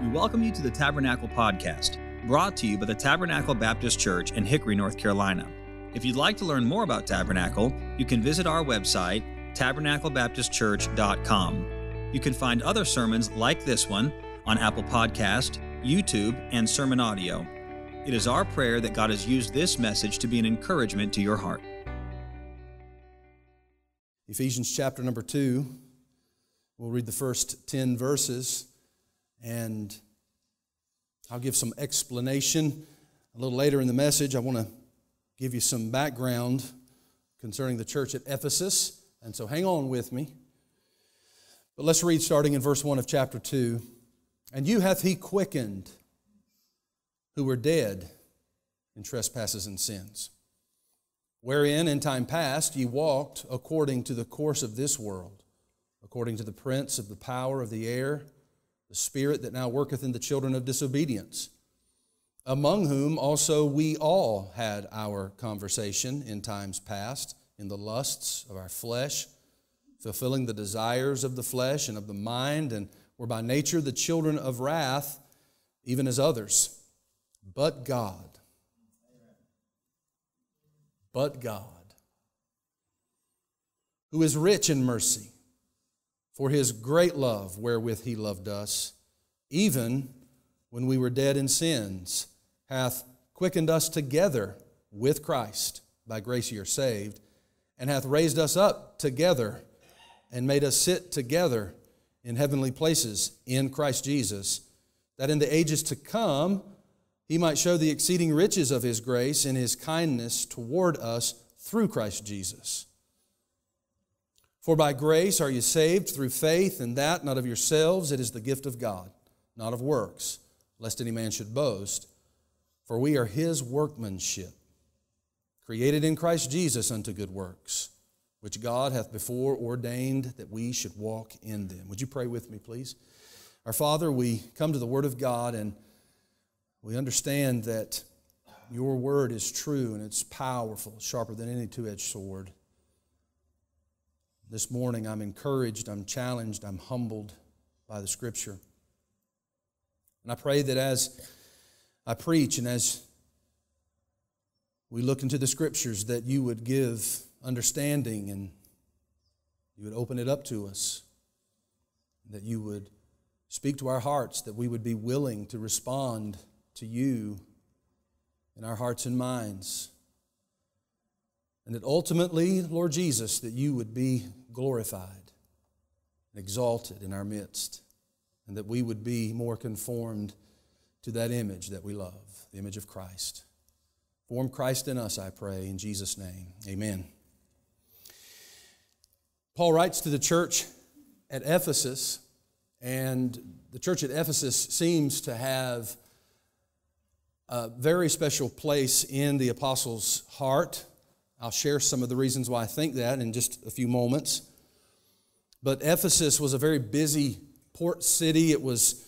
We welcome you to the Tabernacle Podcast, brought to you by the Tabernacle Baptist Church in Hickory, North Carolina. If you'd like to learn more about Tabernacle, you can visit our website, tabernaclebaptistchurch.com. You can find other sermons like this one on Apple Podcast, YouTube, and Sermon Audio. It is our prayer that God has used this message to be an encouragement to your heart. Ephesians chapter number 2. We'll read the first 10 verses and I'll give some explanation a little later in the message. I want to give you some background concerning the church at Ephesus, and so hang on with me. But let's read starting in verse 1 of chapter 2. And you hath he quickened who were dead in trespasses and sins, wherein in time past ye walked according to the course of this world according to the prince of the power of the air, the spirit that now worketh in the children of disobedience, among whom also we all had our conversation in times past, in the lusts of our flesh, fulfilling the desires of the flesh and of the mind, and were by nature the children of wrath, even as others. But God, but God, who is rich in mercy, for his great love wherewith he loved us, even when we were dead in sins, hath quickened us together with Christ. By grace ye are saved, and hath raised us up together and made us sit together in heavenly places in Christ Jesus, that in the ages to come he might show the exceeding riches of his grace in his kindness toward us through Christ Jesus. For by grace are you saved through faith, and that not of yourselves, it is the gift of God, not of works, lest any man should boast. For we are his workmanship, created in Christ Jesus unto good works, which God hath before ordained that we should walk in them. Would you pray with me, please? Our Father, we come to the Word of God and we understand that your Word is true and it's powerful, sharper than any two edged sword. This morning, I'm encouraged, I'm challenged, I'm humbled by the Scripture. And I pray that as I preach and as we look into the Scriptures, that you would give understanding and you would open it up to us, that you would speak to our hearts, that we would be willing to respond to you in our hearts and minds. And that ultimately, Lord Jesus, that you would be glorified and exalted in our midst, and that we would be more conformed to that image that we love, the image of Christ. Form Christ in us, I pray, in Jesus' name. Amen. Paul writes to the church at Ephesus, and the church at Ephesus seems to have a very special place in the apostles' heart. I'll share some of the reasons why I think that in just a few moments. But Ephesus was a very busy port city. It was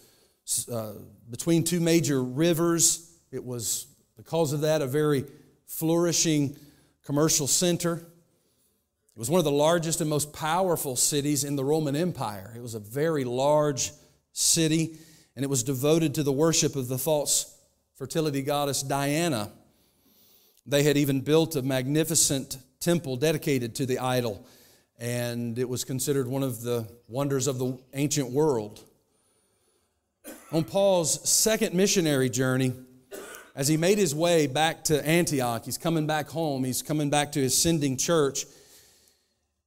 uh, between two major rivers. It was, because of that, a very flourishing commercial center. It was one of the largest and most powerful cities in the Roman Empire. It was a very large city, and it was devoted to the worship of the false fertility goddess Diana. They had even built a magnificent temple dedicated to the idol and it was considered one of the wonders of the ancient world. On Paul's second missionary journey, as he made his way back to Antioch, he's coming back home, he's coming back to his sending church.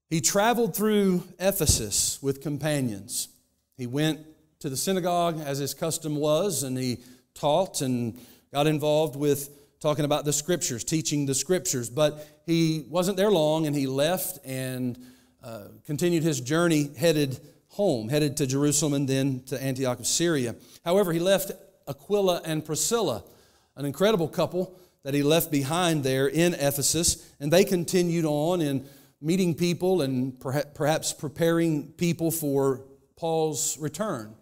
He traveled through Ephesus with companions. He went to the synagogue as his custom was, and he taught and got involved with talking about the scriptures, teaching the scriptures. But he wasn't there long, and he left and uh, continued his journey headed home, headed to Jerusalem and then to Antioch of Syria. However, he left Aquila and Priscilla, an incredible couple that he left behind there in Ephesus, and they continued on in meeting people and perhaps preparing people for Paul's return.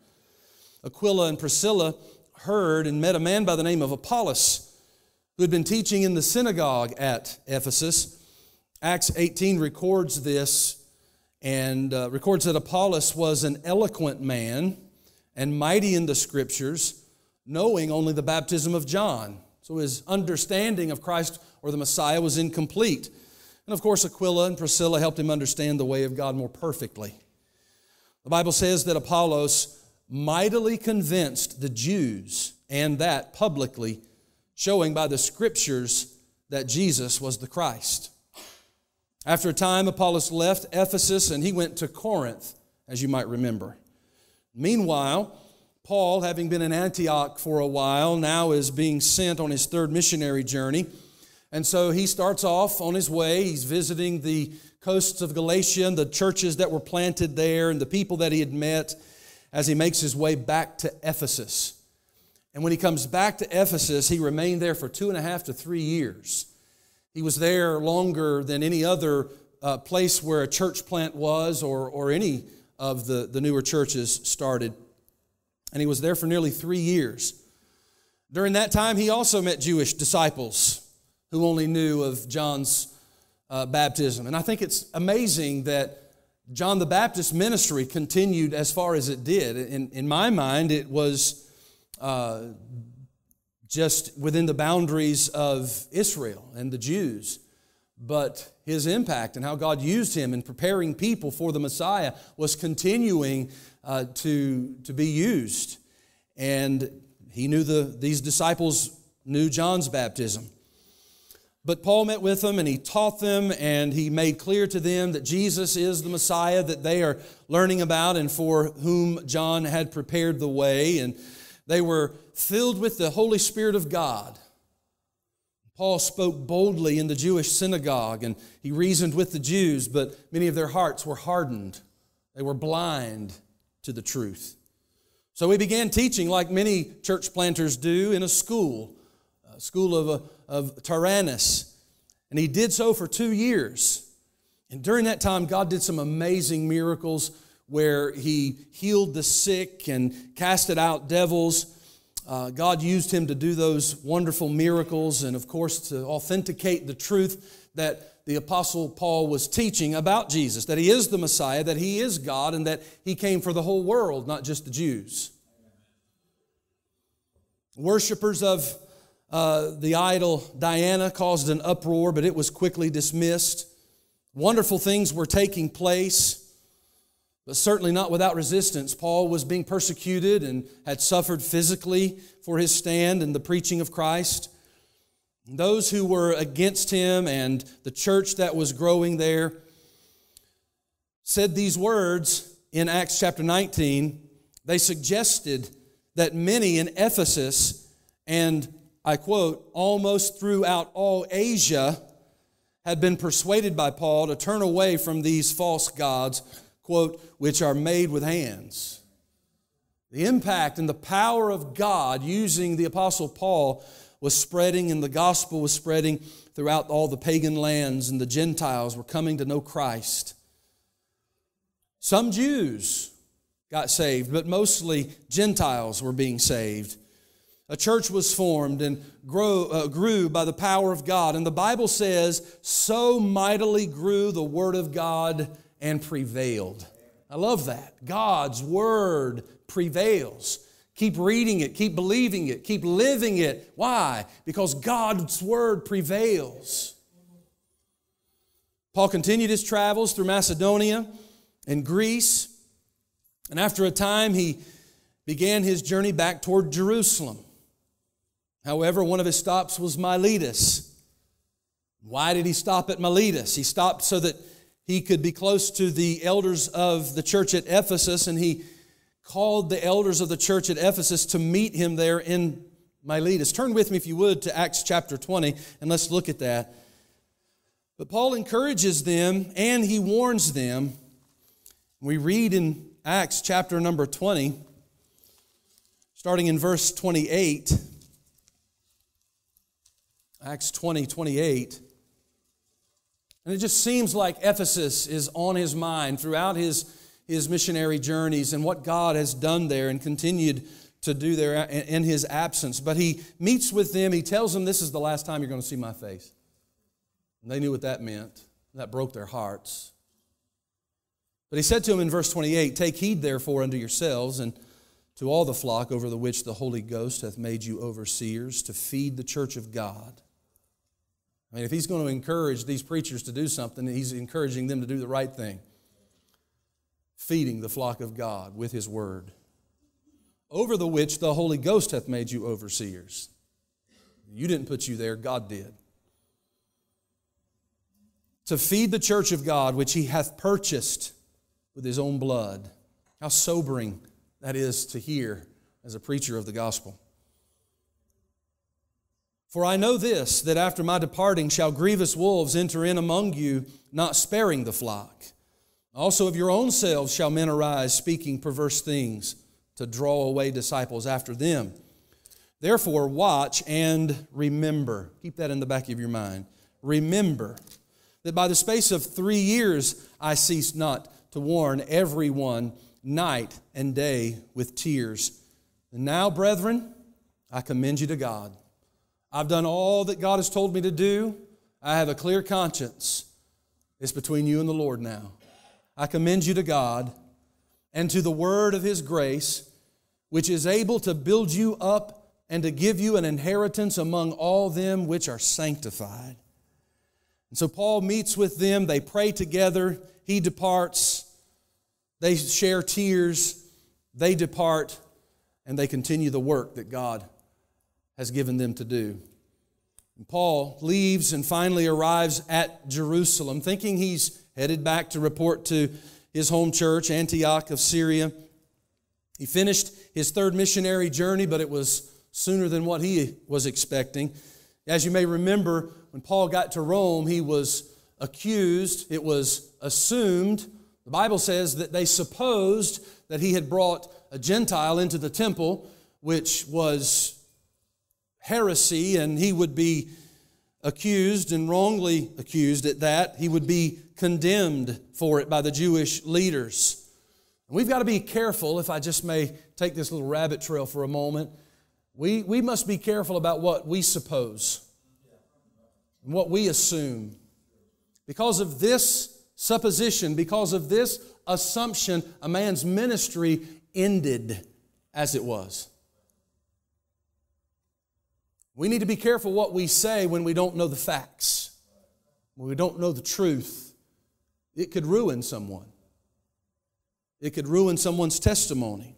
Aquila and Priscilla heard and met a man by the name of Apollos who had been teaching in the synagogue at Ephesus. Acts 18 records this and uh, records that Apollos was an eloquent man and mighty in the scriptures, knowing only the baptism of John. So his understanding of Christ or the Messiah was incomplete. And of course, Aquila and Priscilla helped him understand the way of God more perfectly. The Bible says that Apollos mightily convinced the Jews, and that publicly, showing by the scriptures that Jesus was the Christ. After a time, Apollos left Ephesus and he went to Corinth, as you might remember. Meanwhile, Paul, having been in Antioch for a while, now is being sent on his third missionary journey. And so he starts off on his way. He's visiting the coasts of Galatia and the churches that were planted there and the people that he had met as he makes his way back to Ephesus. And when he comes back to Ephesus, he remained there for two and a half to three years. He was there longer than any other uh, place where a church plant was or, or any of the, the newer churches started. And he was there for nearly three years. During that time, he also met Jewish disciples who only knew of John's uh, baptism. And I think it's amazing that John the Baptist ministry continued as far as it did. In, in my mind, it was uh, just within the boundaries of Israel and the Jews. But his impact and how God used him in preparing people for the Messiah was continuing uh, to, to be used. And he knew the, these disciples knew John's baptism. But Paul met with them and he taught them and he made clear to them that Jesus is the Messiah that they are learning about and for whom John had prepared the way. And they were filled with the Holy Spirit of God. Paul spoke boldly in the Jewish synagogue and he reasoned with the Jews, but many of their hearts were hardened. They were blind to the truth. So he began teaching like many church planters do in a school, a school of, of Tyrannus. And he did so for two years. And during that time, God did some amazing miracles where he healed the sick and casted out devils. Uh, God used him to do those wonderful miracles and, of course, to authenticate the truth that the Apostle Paul was teaching about Jesus that he is the Messiah, that he is God, and that he came for the whole world, not just the Jews. Worshippers of uh, the idol Diana caused an uproar, but it was quickly dismissed. Wonderful things were taking place but certainly not without resistance. Paul was being persecuted and had suffered physically for his stand in the preaching of Christ. Those who were against him and the church that was growing there said these words in Acts chapter 19. They suggested that many in Ephesus and I quote, almost throughout all Asia had been persuaded by Paul to turn away from these false gods quote, which are made with hands. The impact and the power of God using the Apostle Paul was spreading, and the gospel was spreading throughout all the pagan lands, and the Gentiles were coming to know Christ. Some Jews got saved, but mostly Gentiles were being saved. A church was formed and grow, uh, grew by the power of God. And the Bible says, so mightily grew the Word of God and prevailed. I love that. God's Word prevails. Keep reading it, keep believing it, keep living it. Why? Because God's Word prevails. Paul continued his travels through Macedonia and Greece, and after a time, he began his journey back toward Jerusalem. However, one of his stops was Miletus. Why did he stop at Miletus? He stopped so that he could be close to the elders of the church at Ephesus, and he called the elders of the church at Ephesus to meet him there in Miletus. Turn with me, if you would, to Acts chapter 20, and let's look at that. But Paul encourages them and he warns them. We read in Acts chapter number 20, starting in verse 28. Acts 20, 28. And it just seems like Ephesus is on his mind throughout his, his missionary journeys and what God has done there and continued to do there in his absence. But he meets with them, he tells them, This is the last time you're going to see my face. And they knew what that meant. That broke their hearts. But he said to them in verse 28 Take heed, therefore, unto yourselves and to all the flock over the which the Holy Ghost hath made you overseers to feed the church of God. I mean, if he's going to encourage these preachers to do something, he's encouraging them to do the right thing. Feeding the flock of God with his word, over the which the Holy Ghost hath made you overseers. You didn't put you there, God did. To feed the church of God, which he hath purchased with his own blood. How sobering that is to hear as a preacher of the gospel. For I know this, that after my departing shall grievous wolves enter in among you, not sparing the flock. Also of your own selves shall men arise, speaking perverse things, to draw away disciples after them. Therefore, watch and remember. Keep that in the back of your mind. Remember that by the space of three years I ceased not to warn everyone night and day with tears. And now, brethren, I commend you to God. I've done all that God has told me to do. I have a clear conscience. It's between you and the Lord now. I commend you to God and to the word of His grace, which is able to build you up and to give you an inheritance among all them which are sanctified. And so Paul meets with them, they pray together, he departs. They share tears, they depart, and they continue the work that God has given them to do. And Paul leaves and finally arrives at Jerusalem, thinking he's headed back to report to his home church, Antioch of Syria. He finished his third missionary journey, but it was sooner than what he was expecting. As you may remember, when Paul got to Rome, he was accused, it was assumed the Bible says that they supposed that he had brought a Gentile into the temple, which was heresy, and he would be accused and wrongly accused at that. He would be condemned for it by the Jewish leaders. we've got to be careful, if I just may take this little rabbit trail for a moment. We, we must be careful about what we suppose and what we assume. Because of this supposition, because of this assumption, a man's ministry ended as it was. We need to be careful what we say when we don't know the facts, when we don't know the truth. It could ruin someone, it could ruin someone's testimony.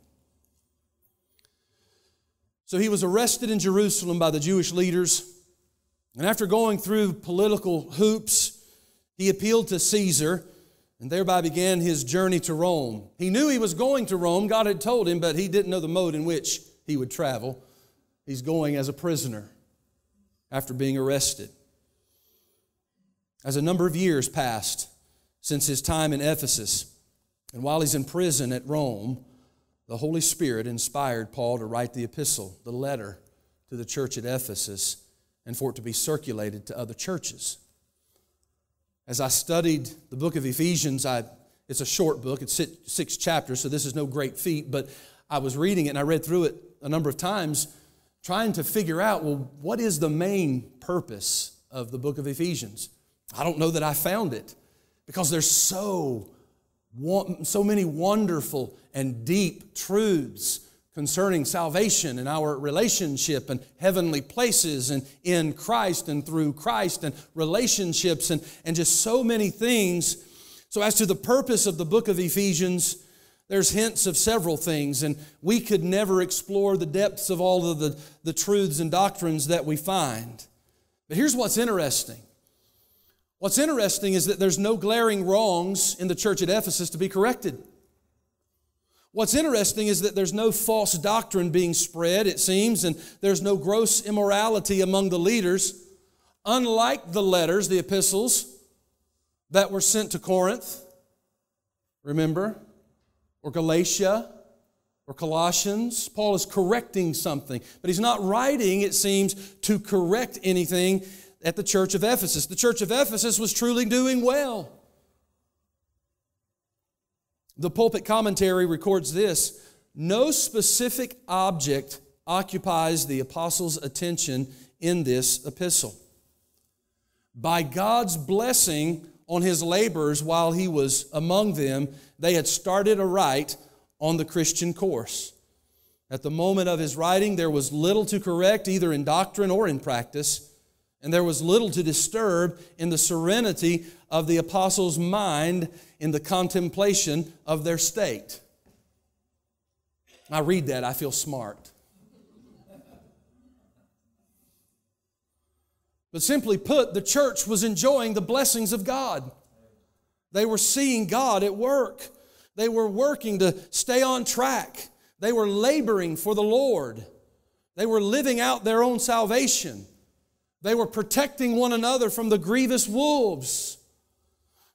So he was arrested in Jerusalem by the Jewish leaders. And after going through political hoops, he appealed to Caesar and thereby began his journey to Rome. He knew he was going to Rome, God had told him, but he didn't know the mode in which he would travel. He's going as a prisoner after being arrested. As a number of years passed since his time in Ephesus, and while he's in prison at Rome, the Holy Spirit inspired Paul to write the epistle, the letter to the church at Ephesus, and for it to be circulated to other churches. As I studied the book of Ephesians, I, it's a short book, it's six chapters, so this is no great feat, but I was reading it and I read through it a number of times trying to figure out well, what is the main purpose of the book of Ephesians? I don't know that I found it because there's so, so many wonderful and deep truths concerning salvation and our relationship and heavenly places and in Christ and through Christ and relationships and, and just so many things. So, as to the purpose of the book of Ephesians, there's hints of several things, and we could never explore the depths of all of the, the truths and doctrines that we find. But here's what's interesting. What's interesting is that there's no glaring wrongs in the church at Ephesus to be corrected. What's interesting is that there's no false doctrine being spread, it seems, and there's no gross immorality among the leaders, unlike the letters, the epistles that were sent to Corinth, remember, or Galatia, or Colossians. Paul is correcting something, but he's not writing, it seems, to correct anything at the church of Ephesus. The church of Ephesus was truly doing well. The pulpit commentary records this No specific object occupies the apostles' attention in this epistle. By God's blessing on his labors while he was among them, they had started aright on the Christian course. At the moment of his writing, there was little to correct, either in doctrine or in practice, and there was little to disturb in the serenity of the apostles' mind in the contemplation of their state. I read that, I feel smart. But simply put, the church was enjoying the blessings of God. They were seeing God at work. They were working to stay on track. They were laboring for the Lord. They were living out their own salvation. They were protecting one another from the grievous wolves.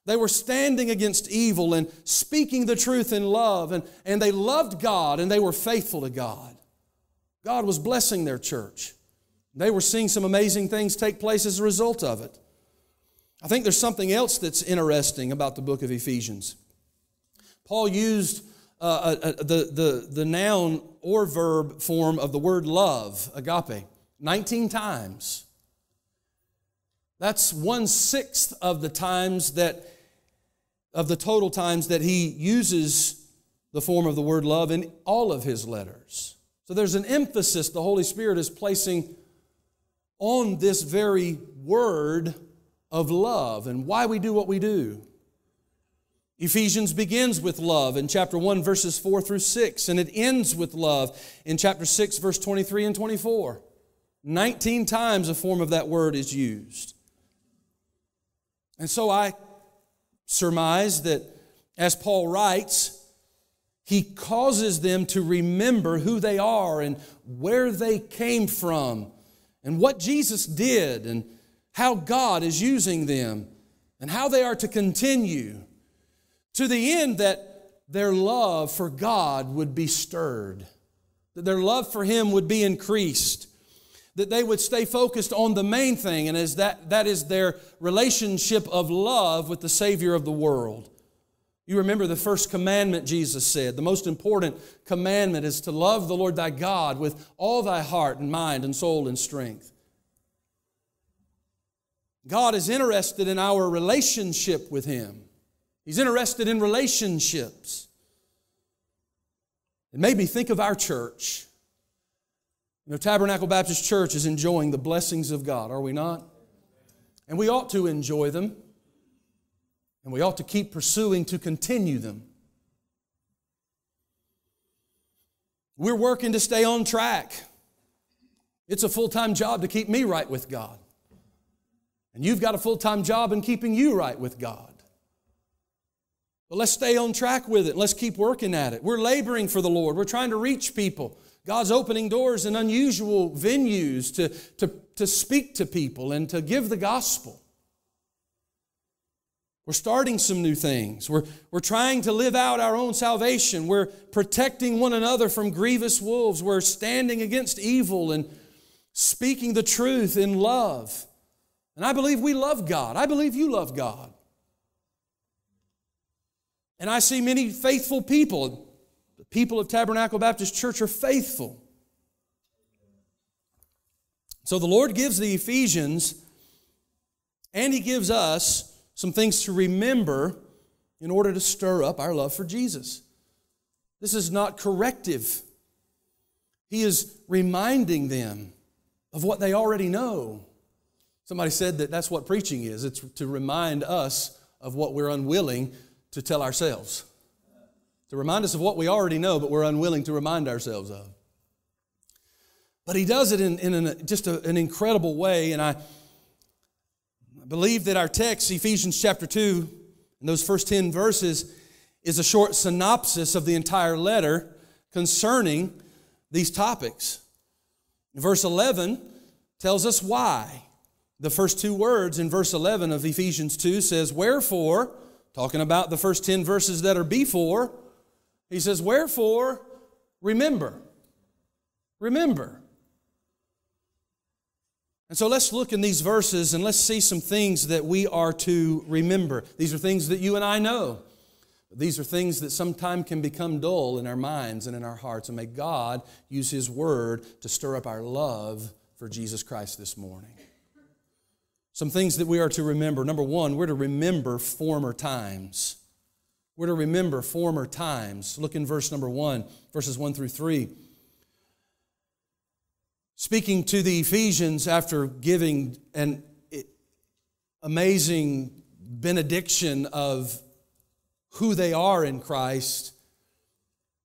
They were standing against evil and speaking the truth in love, and, and they loved God and they were faithful to God. God was blessing their church. They were seeing some amazing things take place as a result of it. I think there's something else that's interesting about the book of Ephesians. Paul used uh, uh, uh, the, the, the noun or verb form of the word love, agape, 19 times. That's one sixth of the times that, of the total times that he uses the form of the word love in all of his letters. So there's an emphasis the Holy Spirit is placing on this very word of love and why we do what we do. Ephesians begins with love in chapter 1, verses 4 through 6, and it ends with love in chapter 6, verse 23 and 24. 19 times a form of that word is used. And so I surmise that as Paul writes, he causes them to remember who they are and where they came from and what Jesus did and how God is using them and how they are to continue to the end that their love for God would be stirred, that their love for Him would be increased, that they would stay focused on the main thing, and as that, that is their relationship of love with the Savior of the world. You remember the first commandment Jesus said. The most important commandment is to love the Lord thy God with all thy heart and mind and soul and strength. God is interested in our relationship with Him. He's interested in relationships. It made me think of our church. You know, Tabernacle Baptist Church is enjoying the blessings of God, are we not? And we ought to enjoy them. And we ought to keep pursuing to continue them. We're working to stay on track. It's a full time job to keep me right with God. And you've got a full time job in keeping you right with God. But let's stay on track with it. Let's keep working at it. We're laboring for the Lord. We're trying to reach people. God's opening doors in unusual venues to, to, to speak to people and to give the gospel. We're starting some new things. We're, we're trying to live out our own salvation. We're protecting one another from grievous wolves. We're standing against evil and speaking the truth in love. And I believe we love God. I believe you love God. And I see many faithful people. The people of Tabernacle Baptist Church are faithful. So the Lord gives the Ephesians and He gives us some things to remember in order to stir up our love for Jesus. This is not corrective. He is reminding them of what they already know. Somebody said that that's what preaching is it's to remind us of what we're unwilling to tell ourselves. To remind us of what we already know, but we're unwilling to remind ourselves of. But he does it in, in an, just a, an incredible way, and I, believe that our text, Ephesians chapter 2, and those first 10 verses, is a short synopsis of the entire letter concerning these topics. Verse 11 tells us why. The first two words in verse 11 of Ephesians 2 says, Wherefore, talking about the first 10 verses that are before, he says, Wherefore, remember. Remember. And so let's look in these verses and let's see some things that we are to remember. These are things that you and I know. These are things that sometimes can become dull in our minds and in our hearts. And may God use His Word to stir up our love for Jesus Christ this morning. Some things that we are to remember. Number one, we're to remember former times. We're to remember former times. Look in verse number one, verses one through three. speaking to the Ephesians after giving an amazing benediction of who they are in Christ,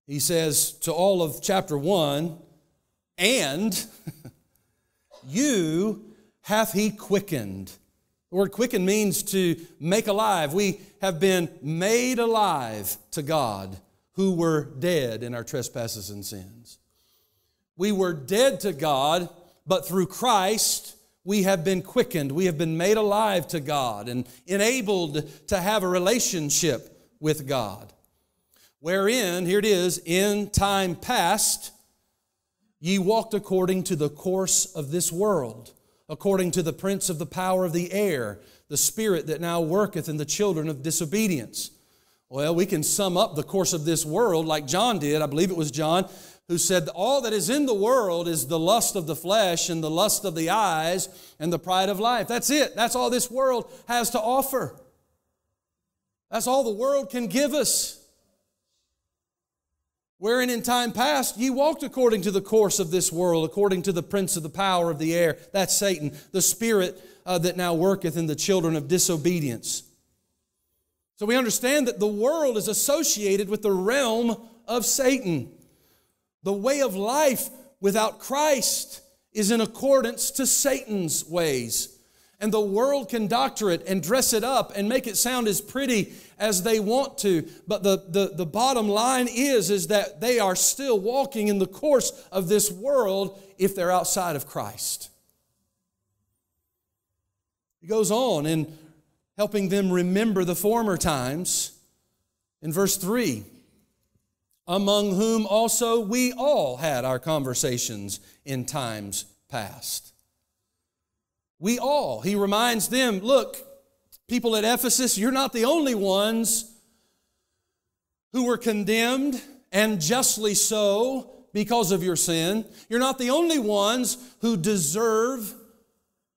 he says to all of chapter 1, and you hath he quickened. The word quicken means to make alive. We have been made alive to God who were dead in our trespasses and sins. We were dead to God, but through Christ, we have been quickened. We have been made alive to God and enabled to have a relationship with God. Wherein, here it is, in time past, ye walked according to the course of this world, according to the prince of the power of the air, the spirit that now worketh in the children of disobedience. Well, we can sum up the course of this world like John did. I believe it was John who said, All that is in the world is the lust of the flesh and the lust of the eyes and the pride of life. That's it. That's all this world has to offer. That's all the world can give us. Wherein in time past ye walked according to the course of this world, according to the prince of the power of the air, that's Satan, the spirit uh, that now worketh in the children of disobedience. So we understand that the world is associated with the realm of Satan. The way of life without Christ is in accordance to Satan's ways. And the world can doctor it and dress it up and make it sound as pretty as they want to. But the, the, the bottom line is, is that they are still walking in the course of this world if they're outside of Christ. He goes on in helping them remember the former times. In verse 3, among whom also we all had our conversations in times past. We all, he reminds them, look, people at Ephesus, you're not the only ones who were condemned and justly so because of your sin. You're not the only ones who deserve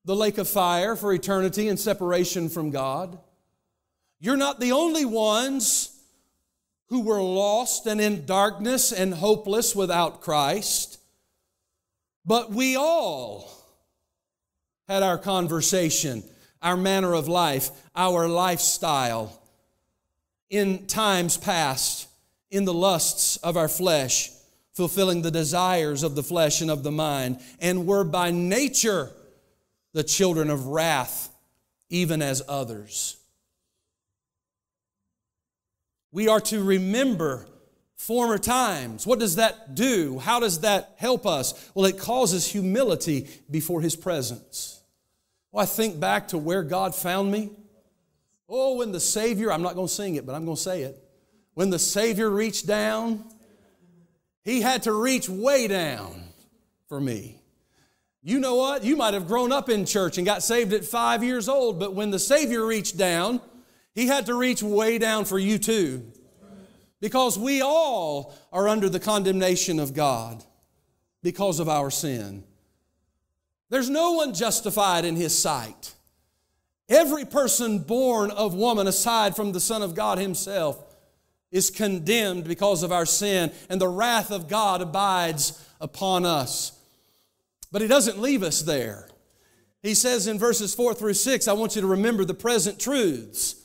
the lake of fire for eternity and separation from God. You're not the only ones who were lost and in darkness and hopeless without Christ. But we all had our conversation, our manner of life, our lifestyle in times past, in the lusts of our flesh, fulfilling the desires of the flesh and of the mind, and were by nature the children of wrath, even as others. We are to remember former times. What does that do? How does that help us? Well, it causes humility before His presence. Well, I think back to where God found me. Oh, when the Savior, I'm not going to sing it, but I'm going to say it. When the Savior reached down, He had to reach way down for me. You know what? You might have grown up in church and got saved at five years old, but when the Savior reached down, he had to reach way down for you too. Because we all are under the condemnation of God because of our sin. There's no one justified in His sight. Every person born of woman, aside from the Son of God Himself, is condemned because of our sin, and the wrath of God abides upon us. But He doesn't leave us there. He says in verses 4 through 6, I want you to remember the present truths.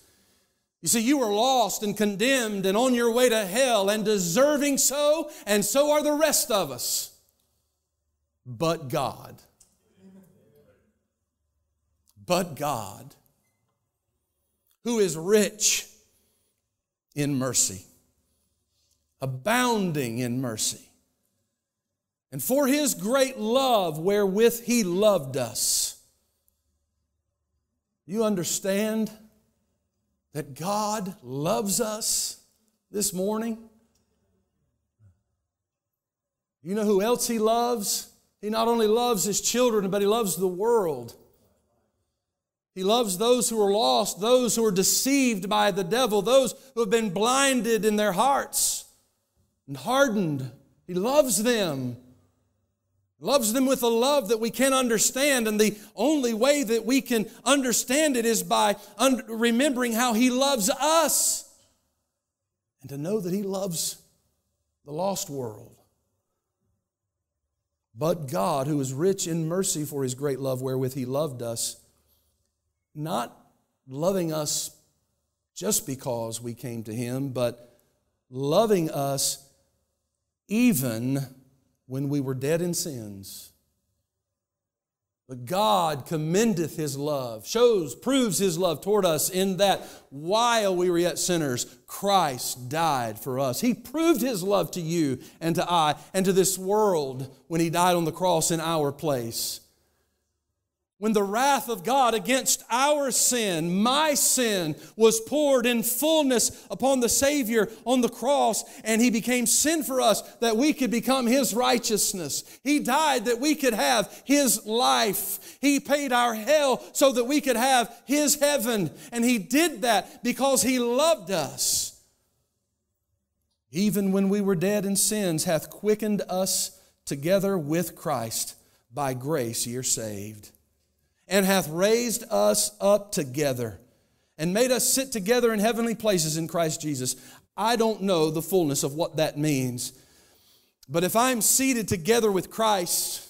You see, you were lost and condemned and on your way to hell and deserving so, and so are the rest of us. But God. But God, who is rich in mercy, abounding in mercy, and for his great love wherewith he loved us. You understand? that God loves us this morning? You know who else He loves? He not only loves His children, but He loves the world. He loves those who are lost, those who are deceived by the devil, those who have been blinded in their hearts and hardened. He loves them loves them with a love that we can't understand. And the only way that we can understand it is by un- remembering how He loves us and to know that He loves the lost world. But God, who is rich in mercy for his great love wherewith he loved us, not loving us just because we came to him, but loving us even when we were dead in sins. But God commendeth his love, shows, proves his love toward us in that while we were yet sinners, Christ died for us. He proved his love to you and to I and to this world when he died on the cross in our place when the wrath of God against our sin, my sin, was poured in fullness upon the Savior on the cross, and He became sin for us that we could become His righteousness. He died that we could have His life. He paid our hell so that we could have His heaven, and He did that because He loved us. Even when we were dead in sins, hath quickened us together with Christ. By grace ye are saved and hath raised us up together and made us sit together in heavenly places in Christ Jesus. I don't know the fullness of what that means. But if I'm seated together with Christ,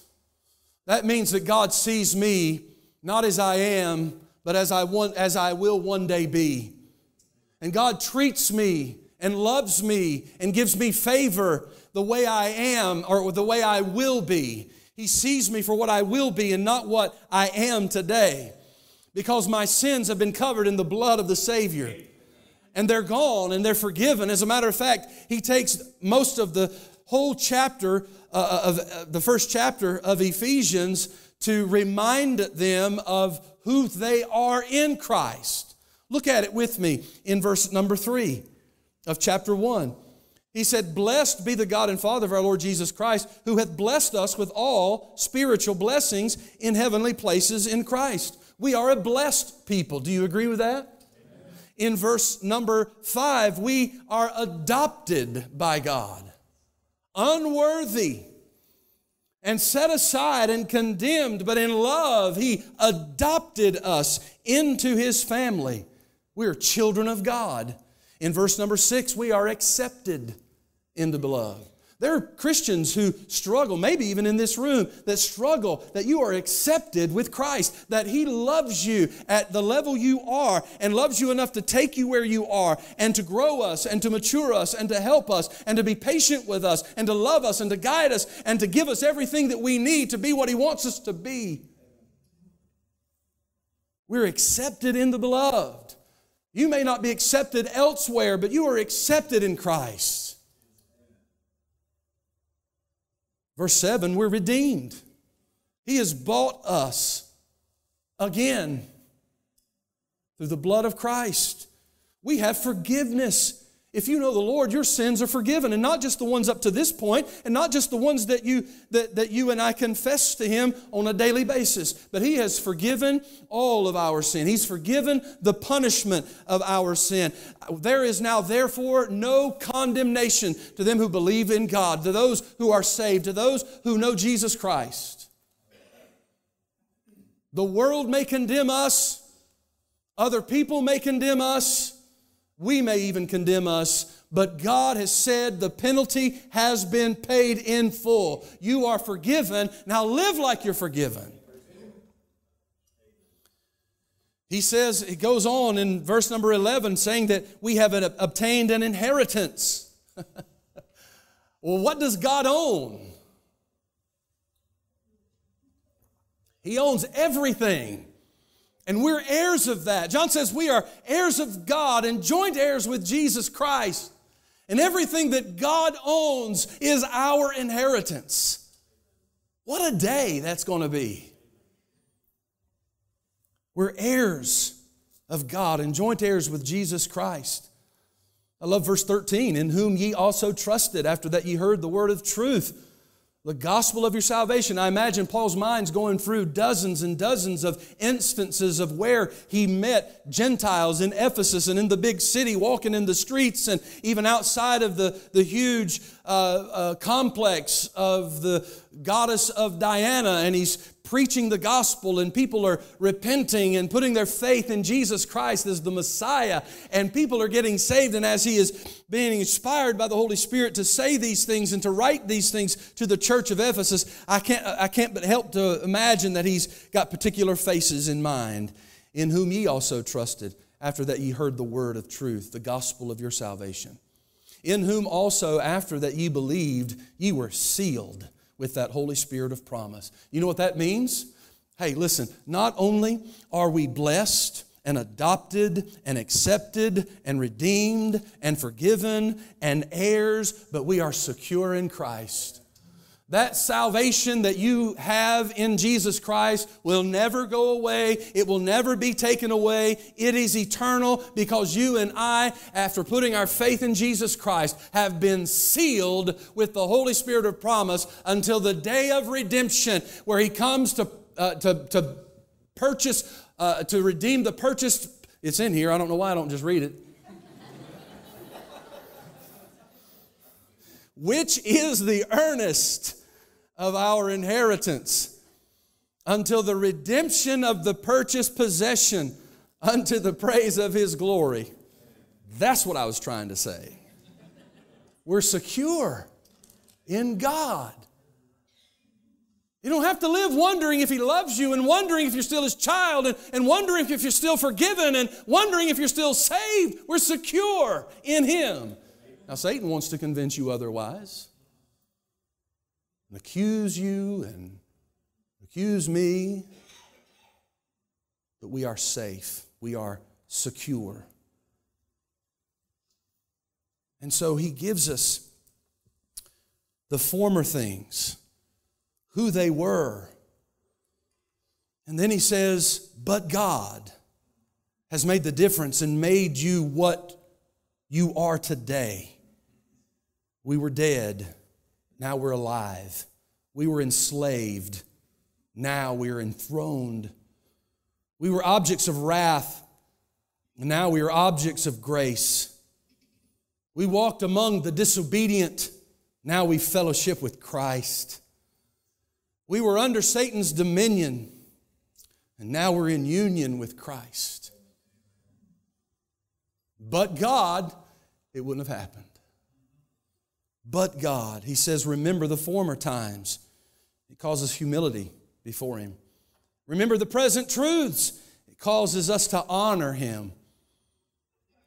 that means that God sees me not as I am, but as I want as I will one day be. And God treats me and loves me and gives me favor the way I am or the way I will be. He sees me for what I will be and not what I am today. Because my sins have been covered in the blood of the Savior. And they're gone and they're forgiven. As a matter of fact, he takes most of the whole chapter uh, uh of uh, the first chapter of Ephesians to remind them of who they are in Christ. Look at it with me in verse number three of chapter one. He said, Blessed be the God and Father of our Lord Jesus Christ, who hath blessed us with all spiritual blessings in heavenly places in Christ. We are a blessed people. Do you agree with that? In verse number five, we are adopted by God, unworthy and set aside and condemned, but in love, He adopted us into His family. We are children of God. In verse number six, we are accepted in the beloved. There are Christians who struggle, maybe even in this room, that struggle that you are accepted with Christ, that He loves you at the level you are and loves you enough to take you where you are and to grow us and to mature us and to help us and to be patient with us and to love us and to guide us and to give us everything that we need to be what He wants us to be. We're accepted in the beloved. You may not be accepted elsewhere, but you are accepted in Christ. Verse 7 we're redeemed. He has bought us again through the blood of Christ. We have forgiveness if you know the Lord, your sins are forgiven, and not just the ones up to this point, and not just the ones that you that, that you and I confess to Him on a daily basis, but He has forgiven all of our sin. He's forgiven the punishment of our sin. There is now, therefore, no condemnation to them who believe in God, to those who are saved, to those who know Jesus Christ. The world may condemn us, other people may condemn us. We may even condemn us, but God has said the penalty has been paid in full. You are forgiven. Now live like you're forgiven. He says, he goes on in verse number 11 saying that we have obtained an inheritance. well, what does God own? He owns everything. And we're heirs of that. John says we are heirs of God and joint heirs with Jesus Christ. And everything that God owns is our inheritance. What a day that's going to be. We're heirs of God and joint heirs with Jesus Christ. I love verse 13, in whom ye also trusted after that ye heard the word of truth the gospel of your salvation. I imagine Paul's mind's going through dozens and dozens of instances of where he met Gentiles in Ephesus and in the big city, walking in the streets and even outside of the, the huge uh, uh, complex of the goddess of Diana. And he's preaching the gospel and people are repenting and putting their faith in Jesus Christ as the Messiah and people are getting saved. And as he is being inspired by the Holy Spirit to say these things and to write these things to the church of Ephesus, I can't, I can't but help to imagine that he's got particular faces in mind in whom ye also trusted after that ye heard the word of truth, the gospel of your salvation. In whom also, after that ye believed, ye were sealed with that Holy Spirit of promise. You know what that means? Hey, listen, not only are we blessed and adopted and accepted and redeemed and forgiven and heirs, but we are secure in Christ. That salvation that you have in Jesus Christ will never go away. It will never be taken away. It is eternal because you and I, after putting our faith in Jesus Christ, have been sealed with the Holy Spirit of promise until the day of redemption where He comes to, uh, to, to purchase, uh, to redeem the purchased. It's in here. I don't know why I don't just read it. Which is the earnest of our inheritance until the redemption of the purchased possession unto the praise of his glory. That's what I was trying to say. We're secure in God. You don't have to live wondering if He loves you and wondering if you're still His child and, and wondering if you're still forgiven and wondering if you're still saved. We're secure in Him. Now, Satan wants to convince you otherwise and accuse you and accuse me, but we are safe. We are secure. And so he gives us the former things, who they were. And then he says, But God has made the difference and made you what you are today. We were dead, now we're alive. We were enslaved, now we are enthroned. We were objects of wrath, now we are objects of grace. We walked among the disobedient, now we fellowship with Christ. We were under Satan's dominion, and now we're in union with Christ. But God, it wouldn't have happened but God. He says, Remember the former times. It causes humility before Him. Remember the present truths. It causes us to honor Him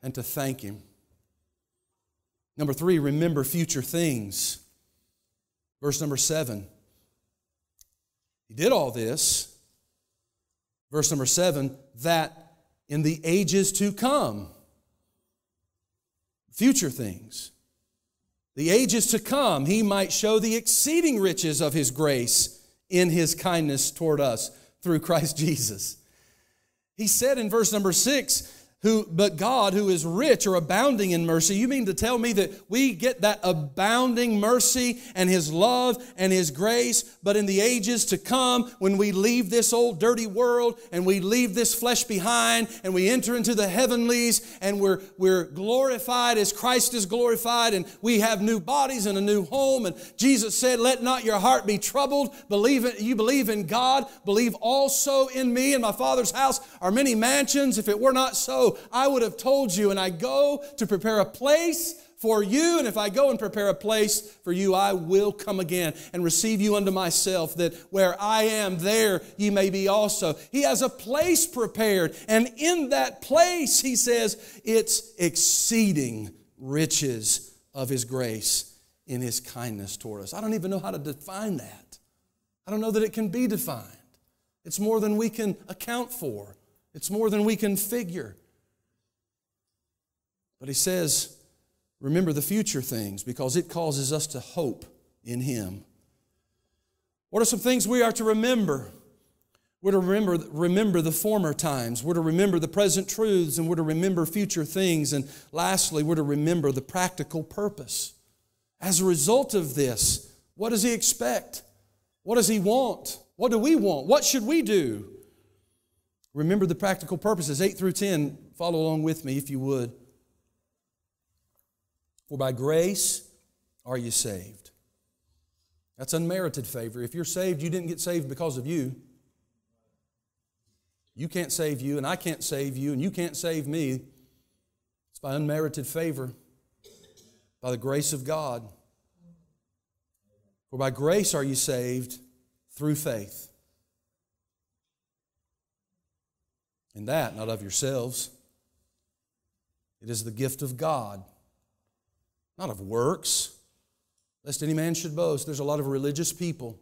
and to thank Him. Number three, remember future things. Verse number seven. He did all this. Verse number seven, that in the ages to come, future things the ages to come, he might show the exceeding riches of his grace in his kindness toward us through Christ Jesus. He said in verse number six, who but God who is rich or abounding in mercy. You mean to tell me that we get that abounding mercy and his love and his grace, but in the ages to come when we leave this old dirty world and we leave this flesh behind and we enter into the heavenlies and we're we're glorified as Christ is glorified and we have new bodies and a new home and Jesus said, "Let not your heart be troubled. Believe it, you believe in God, believe also in me. In my Father's house are many mansions. If it were not so, I would have told you, and I go to prepare a place for you. And if I go and prepare a place for you, I will come again and receive you unto myself, that where I am, there ye may be also. He has a place prepared. And in that place, he says, it's exceeding riches of his grace in his kindness toward us. I don't even know how to define that. I don't know that it can be defined. It's more than we can account for, it's more than we can figure. But he says, remember the future things because it causes us to hope in him. What are some things we are to remember? We're to remember, remember the former times. We're to remember the present truths and we're to remember future things. And lastly, we're to remember the practical purpose. As a result of this, what does he expect? What does he want? What do we want? What should we do? Remember the practical purposes, 8 through 10. Follow along with me if you would. For by grace are you saved. That's unmerited favor. If you're saved, you didn't get saved because of you. You can't save you, and I can't save you, and you can't save me. It's by unmerited favor, by the grace of God. For by grace are you saved through faith. And that, not of yourselves. It is the gift of God, not of works, lest any man should boast. There's a lot of religious people,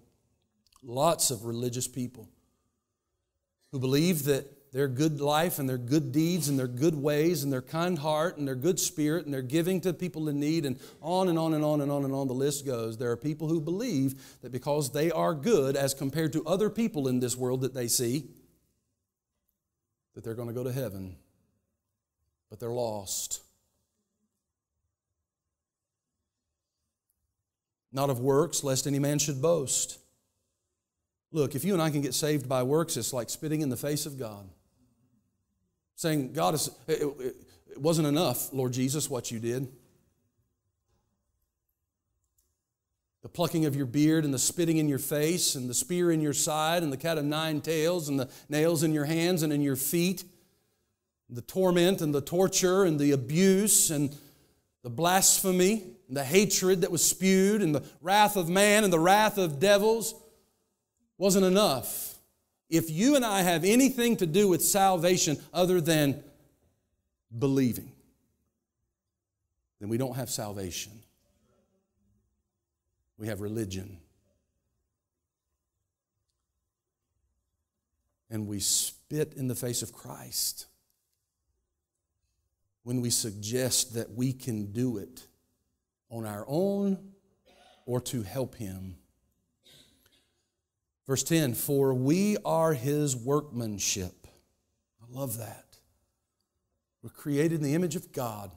lots of religious people, who believe that their good life and their good deeds and their good ways and their kind heart and their good spirit and their giving to people in need and on and on and on and on and on the list goes. There are people who believe that because they are good as compared to other people in this world that they see, that they're going to go to heaven, but they're lost. Not of works, lest any man should boast. Look, if you and I can get saved by works, it's like spitting in the face of God. Saying, God, is, it, it, it wasn't enough, Lord Jesus, what you did. the plucking of your beard and the spitting in your face and the spear in your side and the cat of nine tails and the nails in your hands and in your feet, the torment and the torture and the abuse and the blasphemy and the hatred that was spewed and the wrath of man and the wrath of devils wasn't enough. If you and I have anything to do with salvation other than believing, then we don't have salvation. We have religion. And we spit in the face of Christ when we suggest that we can do it on our own or to help Him. Verse 10 For we are His workmanship. I love that. We're created in the image of God.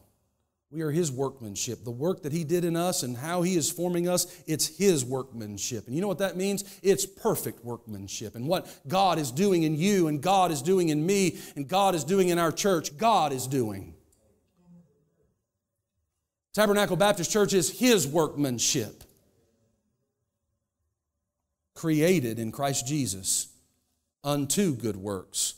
We are His workmanship. The work that He did in us and how He is forming us, it's His workmanship. And you know what that means? It's perfect workmanship. And what God is doing in you, and God is doing in me, and God is doing in our church, God is doing. Tabernacle Baptist Church is His workmanship, created in Christ Jesus unto good works,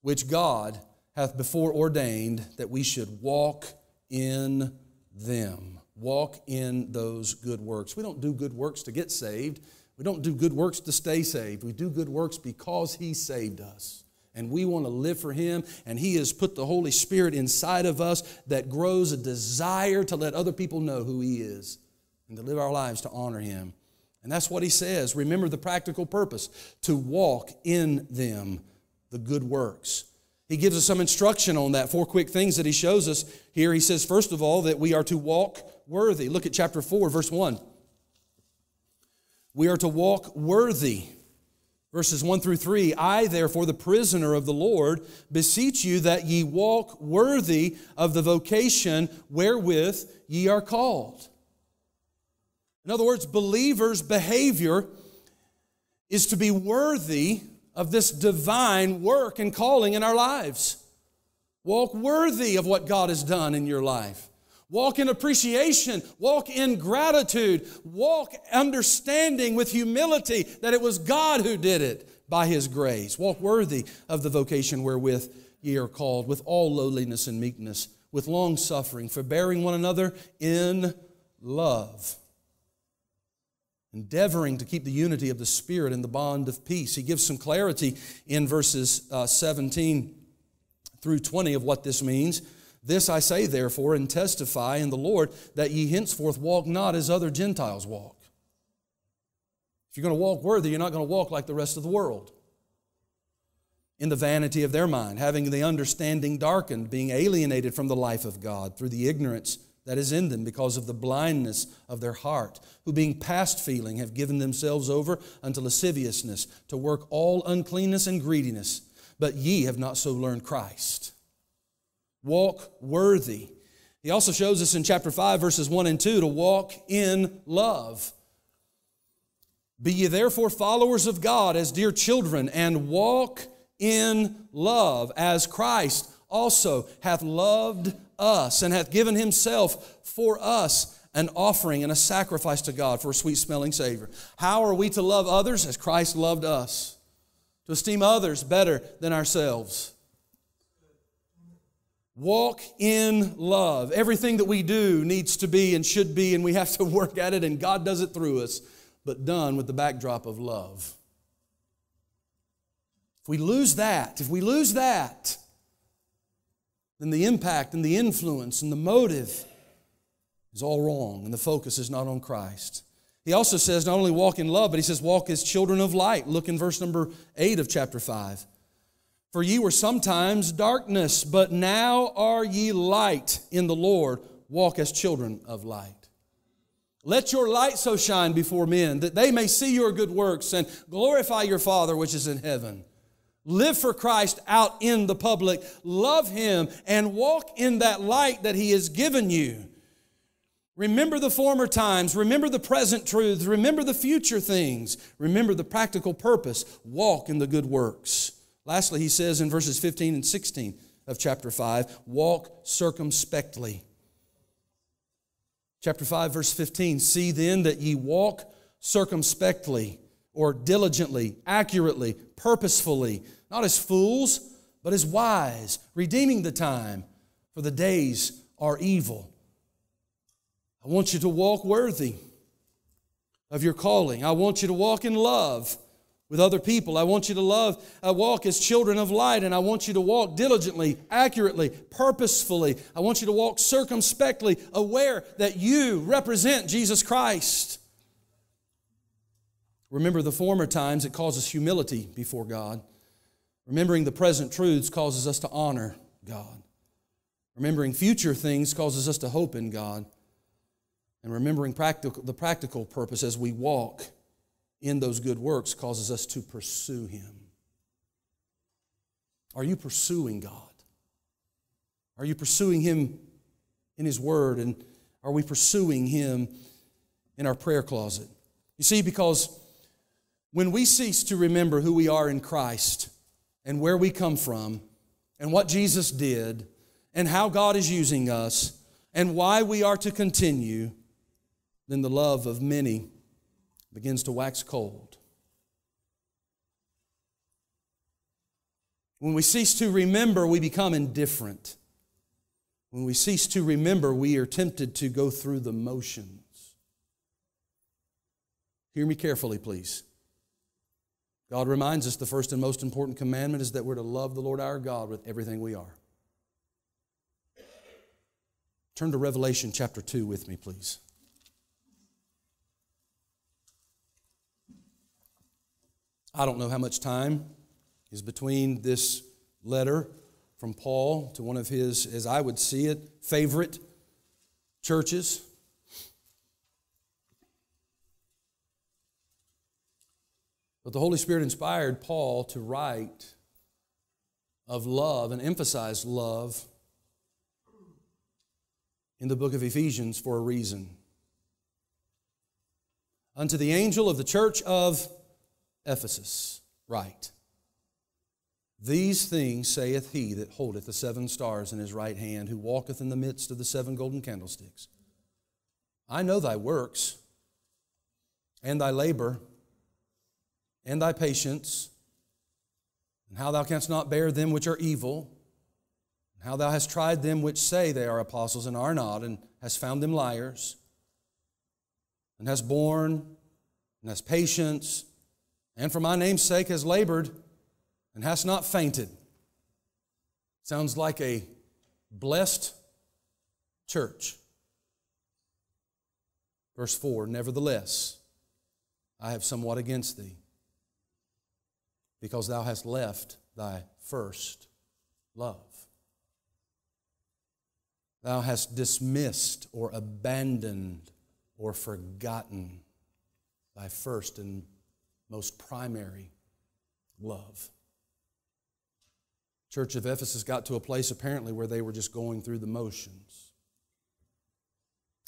which God hath before ordained that we should walk in them. Walk in those good works. We don't do good works to get saved. We don't do good works to stay saved. We do good works because He saved us. And we want to live for Him, and He has put the Holy Spirit inside of us that grows a desire to let other people know who He is and to live our lives to honor Him. And that's what He says. Remember the practical purpose to walk in them, the good works. He gives us some instruction on that. Four quick things that he shows us here. He says, first of all, that we are to walk worthy. Look at chapter 4, verse 1. We are to walk worthy. Verses 1 through 3 I, therefore, the prisoner of the Lord, beseech you that ye walk worthy of the vocation wherewith ye are called. In other words, believers' behavior is to be worthy of this divine work and calling in our lives. Walk worthy of what God has done in your life. Walk in appreciation. Walk in gratitude. Walk understanding with humility that it was God who did it by His grace. Walk worthy of the vocation wherewith ye are called, with all lowliness and meekness, with long suffering, forbearing one another in love endeavoring to keep the unity of the Spirit in the bond of peace. He gives some clarity in verses uh, 17 through 20 of what this means. This I say, therefore, and testify in the Lord that ye henceforth walk not as other Gentiles walk. If you're going to walk worthy, you're not going to walk like the rest of the world. In the vanity of their mind, having the understanding darkened, being alienated from the life of God through the ignorance that is in them because of the blindness of their heart, who being past feeling have given themselves over unto lasciviousness to work all uncleanness and greediness. But ye have not so learned Christ. Walk worthy. He also shows us in chapter 5, verses 1 and 2, to walk in love. Be ye therefore followers of God as dear children, and walk in love as Christ also hath loved us and hath given himself for us an offering and a sacrifice to God for a sweet smelling Savior. How are we to love others? As Christ loved us, to esteem others better than ourselves. Walk in love. Everything that we do needs to be and should be, and we have to work at it, and God does it through us, but done with the backdrop of love. If we lose that, if we lose that, then the impact and the influence and the motive is all wrong, and the focus is not on Christ. He also says not only walk in love, but he says walk as children of light. Look in verse number 8 of chapter 5. For ye were sometimes darkness, but now are ye light in the Lord. Walk as children of light. Let your light so shine before men that they may see your good works and glorify your Father which is in heaven. Live for Christ out in the public. Love Him and walk in that light that He has given you. Remember the former times. Remember the present truths. Remember the future things. Remember the practical purpose. Walk in the good works. Lastly, he says in verses 15 and 16 of chapter 5 walk circumspectly. Chapter 5, verse 15 See then that ye walk circumspectly or diligently, accurately, purposefully, not as fools, but as wise, redeeming the time, for the days are evil. I want you to walk worthy of your calling. I want you to walk in love with other people. I want you to love, uh, walk as children of light, and I want you to walk diligently, accurately, purposefully. I want you to walk circumspectly, aware that you represent Jesus Christ. Remember the former times, it causes humility before God. Remembering the present truths causes us to honor God. Remembering future things causes us to hope in God. And remembering practical, the practical purpose as we walk in those good works causes us to pursue Him. Are you pursuing God? Are you pursuing Him in His Word? And are we pursuing Him in our prayer closet? You see, because when we cease to remember who we are in Christ and where we come from and what Jesus did and how God is using us and why we are to continue, then the love of many begins to wax cold. When we cease to remember, we become indifferent. When we cease to remember, we are tempted to go through the motions. Hear me carefully, please. God reminds us the first and most important commandment is that we're to love the Lord our God with everything we are. Turn to Revelation chapter 2 with me, please. I don't know how much time is between this letter from Paul to one of his, as I would see it, favorite churches. But the Holy Spirit inspired Paul to write of love and emphasize love in the book of Ephesians for a reason. Unto the angel of the church of Ephesus, right. These things saith he that holdeth the seven stars in his right hand, who walketh in the midst of the seven golden candlesticks. I know thy works, and thy labor, and thy patience, and how thou canst not bear them which are evil, and how thou hast tried them which say they are apostles and are not, and hast found them liars, and hast borne, and hast patience, and for my name's sake has labored and has not fainted. Sounds like a blessed church. Verse 4 Nevertheless, I have somewhat against thee, because thou hast left thy first love. Thou hast dismissed or abandoned or forgotten thy first and most primary love. Church of Ephesus got to a place apparently where they were just going through the motions.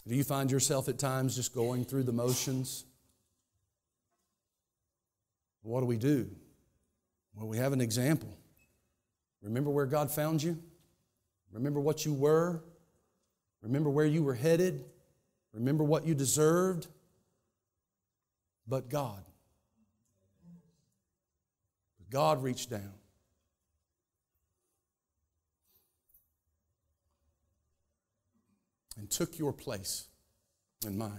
Do you find yourself at times just going through the motions? What do we do? Well, we have an example. Remember where God found you? Remember what you were? Remember where you were headed? Remember what you deserved? But God. God reached down. And took your place and mine.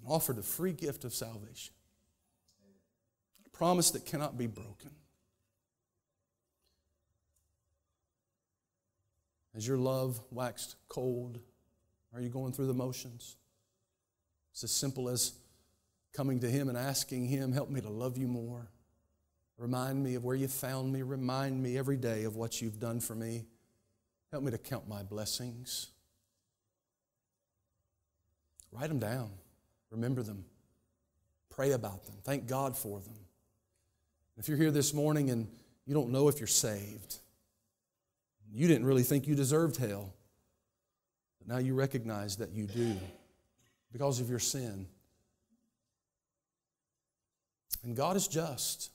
And offered the free gift of salvation. A promise that cannot be broken. As your love waxed cold, are you going through the motions? It's as simple as coming to Him and asking Him, Help me to love you more. Remind me of where you found me. Remind me every day of what you've done for me. Help me to count my blessings. Write them down. Remember them. Pray about them. Thank God for them. If you're here this morning and you don't know if you're saved, you didn't really think you deserved hell, but now you recognize that you do because of your sin. And God is just.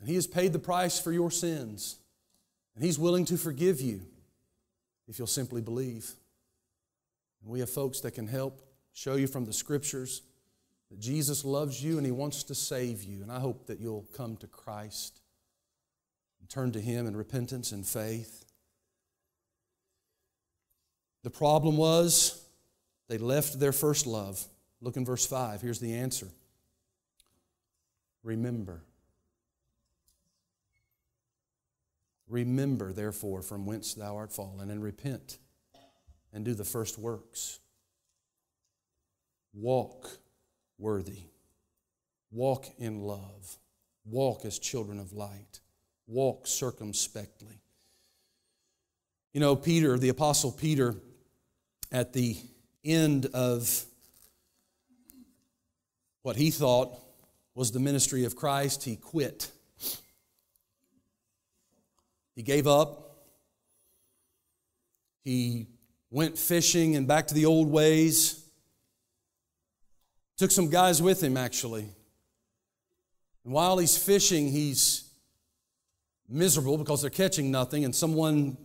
And He has paid the price for your sins. And He's willing to forgive you if you'll simply believe. And we have folks that can help show you from the scriptures that Jesus loves you and He wants to save you. And I hope that you'll come to Christ and turn to Him in repentance and faith. The problem was they left their first love. Look in verse 5. Here's the answer Remember. Remember, therefore, from whence thou art fallen, and repent and do the first works. Walk worthy. Walk in love. Walk as children of light. Walk circumspectly. You know, Peter, the Apostle Peter, at the end of what he thought was the ministry of Christ, he quit. He gave up. He went fishing and back to the old ways. Took some guys with him, actually. And while he's fishing, he's miserable because they're catching nothing, and someone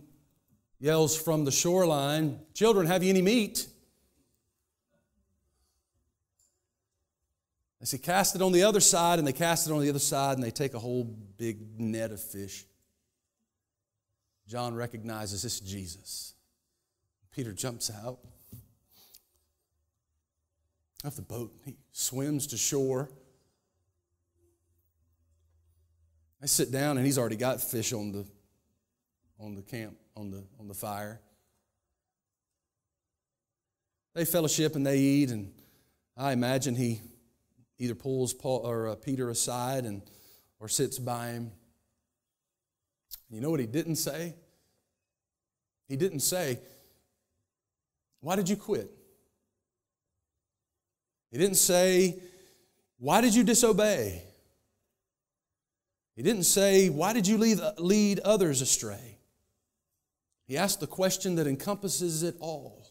yells from the shoreline, Children, have you any meat? They say, Cast it on the other side, and they cast it on the other side, and they take a whole big net of fish. John recognizes this is Jesus. Peter jumps out of the boat. He swims to shore. I sit down and he's already got fish on the on the camp on the on the fire. They fellowship and they eat, and I imagine he either pulls Paul or uh, Peter aside and or sits by him. You know what he didn't say? He didn't say, Why did you quit? He didn't say, Why did you disobey? He didn't say, Why did you lead, lead others astray? He asked the question that encompasses it all.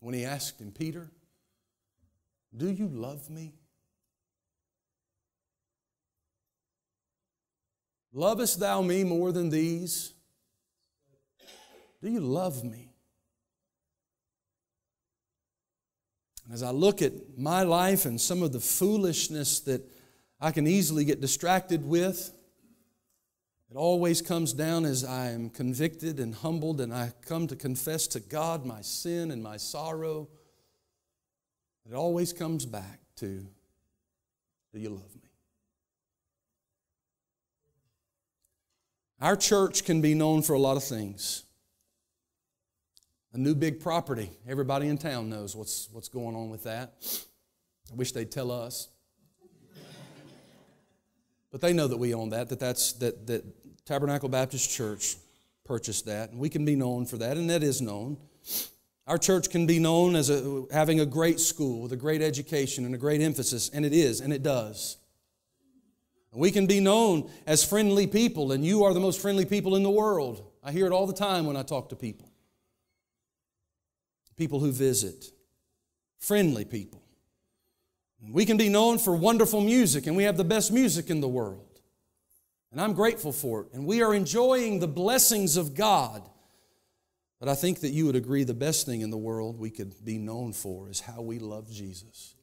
When he asked him, Peter, do you love me? Lovest thou me more than these? Do you love me? And as I look at my life and some of the foolishness that I can easily get distracted with, it always comes down as I am convicted and humbled and I come to confess to God my sin and my sorrow. It always comes back to do you love me? Our church can be known for a lot of things. A new big property. Everybody in town knows what's, what's going on with that. I wish they'd tell us. But they know that we own that, that that's that, that Tabernacle Baptist Church purchased that, and we can be known for that, and that is known. Our church can be known as a, having a great school with a great education and a great emphasis, and it is, and it does. We can be known as friendly people, and you are the most friendly people in the world. I hear it all the time when I talk to people. People who visit, friendly people. We can be known for wonderful music, and we have the best music in the world. And I'm grateful for it. And we are enjoying the blessings of God. But I think that you would agree the best thing in the world we could be known for is how we love Jesus.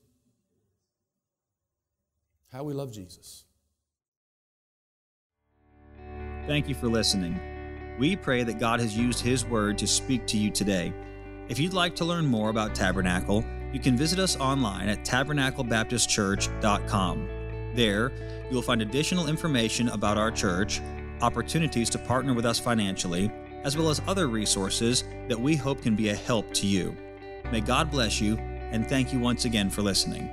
how we love Jesus. Thank you for listening. We pray that God has used His Word to speak to you today. If you'd like to learn more about Tabernacle, you can visit us online at tabernaclebaptistchurch.com. There, you'll find additional information about our church, opportunities to partner with us financially, as well as other resources that we hope can be a help to you. May God bless you, and thank you once again for listening.